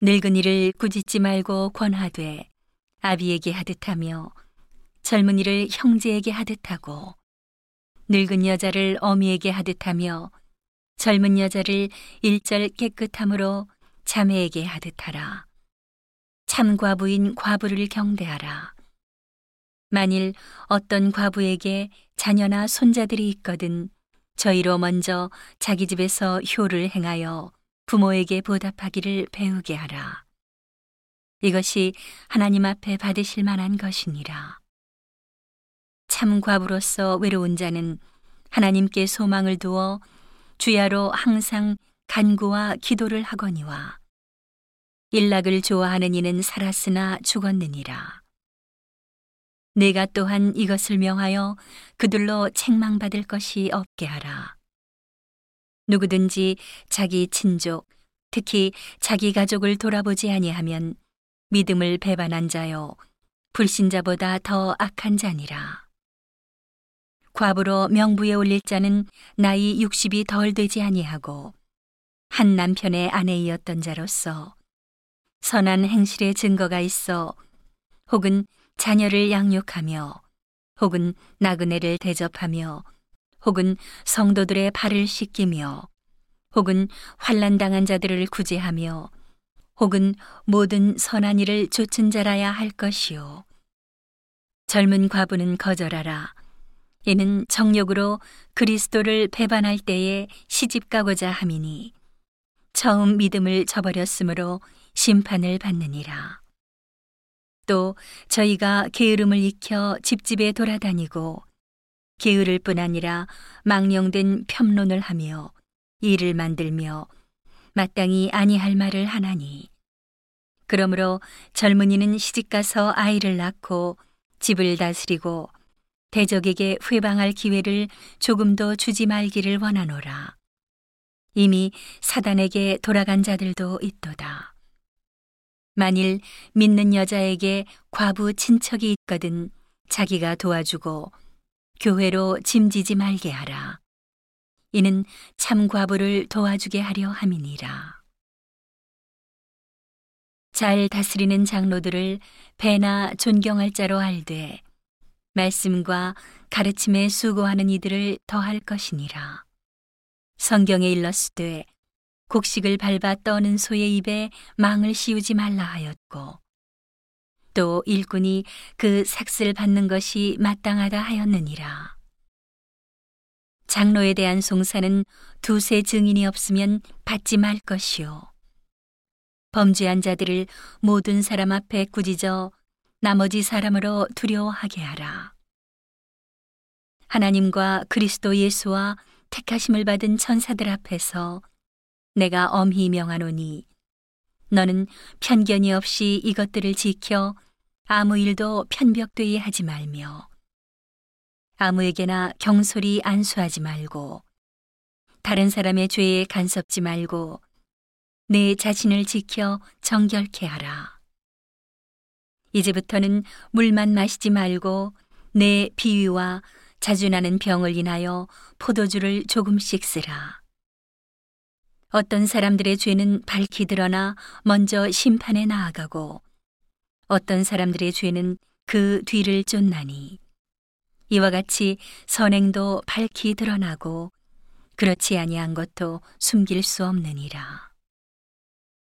늙은이를 꾸짖지 말고 권하되 아비에게 하듯 하며 젊은이를 형제에게 하듯 하고 늙은 여자를 어미에게 하듯 하며 젊은 여자를 일절 깨끗함으로 자매에게 하듯 하라. 참 과부인 과부를 경대하라. 만일 어떤 과부에게 자녀나 손자들이 있거든 저희로 먼저 자기 집에서 효를 행하여 부모에게 보답하기를 배우게 하라. 이것이 하나님 앞에 받으실 만한 것이니라. 참 과부로서 외로운 자는 하나님께 소망을 두어 주야로 항상 간구와 기도를 하거니와 일락을 좋아하는 이는 살았으나 죽었느니라. 내가 또한 이것을 명하여 그들로 책망받을 것이 없게 하라. 누구든지 자기 친족, 특히 자기 가족을 돌아보지 아니하면 믿음을 배반한 자요, 불신자보다 더 악한 자니라. 과부로 명부에 올릴 자는 나이 60이 덜 되지 아니하고 한 남편의 아내이었던 자로서 선한 행실의 증거가 있어 혹은 자녀를 양육하며 혹은 나그네를 대접하며 혹은 성도들의 발을 씻기며 혹은 환란 당한 자들을 구제하며 혹은 모든 선한 일을 좇은 자라야 할 것이요 젊은 과부는 거절하라 이는 정욕으로 그리스도를 배반할 때에 시집 가고자 함이니 처음 믿음을 저버렸으므로 심판을 받느니라. 또 저희가 게으름을 익혀 집집에 돌아다니고 게으를 뿐 아니라 망령된 편론을 하며 일을 만들며 마땅히 아니할 말을 하나니 그러므로 젊은이는 시집가서 아이를 낳고 집을 다스리고 대적에게 회방할 기회를 조금도 주지 말기를 원하노라. 이미 사단에게 돌아간 자들도 있도다. 만일 믿는 여자에게 과부 친척이 있거든 자기가 도와주고 교회로 짐지지 말게 하라. 이는 참 과부를 도와주게 하려 함이니라. 잘 다스리는 장로들을 배나 존경할 자로 알되 말씀과 가르침에 수고하는 이들을 더할 것이니라. 성경에 일렀으되 곡식을 밟아 떠는 소의 입에 망을 씌우지 말라 하였고 또 일꾼이 그 삭슬 받는 것이 마땅하다 하였느니라. 장로에 대한 송사는 두세 증인이 없으면 받지 말 것이요. 범죄한 자들을 모든 사람 앞에 꾸짖어 나머지 사람으로 두려워하게 하라. 하나님과 그리스도 예수와 택하심을 받은 천사들 앞에서 내가 엄히 명하노니 너는 편견이 없이 이것들을 지켜 아무 일도 편벽되이 하지 말며 아무에게나 경솔히 안수하지 말고 다른 사람의 죄에 간섭지 말고 내 자신을 지켜 정결케 하라. 이제부터는 물만 마시지 말고 내 비위와 자주 나는 병을 인하여 포도주를 조금씩 쓰라. 어떤 사람들의 죄는 밝히 드러나 먼저 심판에 나아가고 어떤 사람들의 죄는 그 뒤를 쫓나니 이와 같이 선행도 밝히 드러나고 그렇지 아니한 것도 숨길 수 없느니라.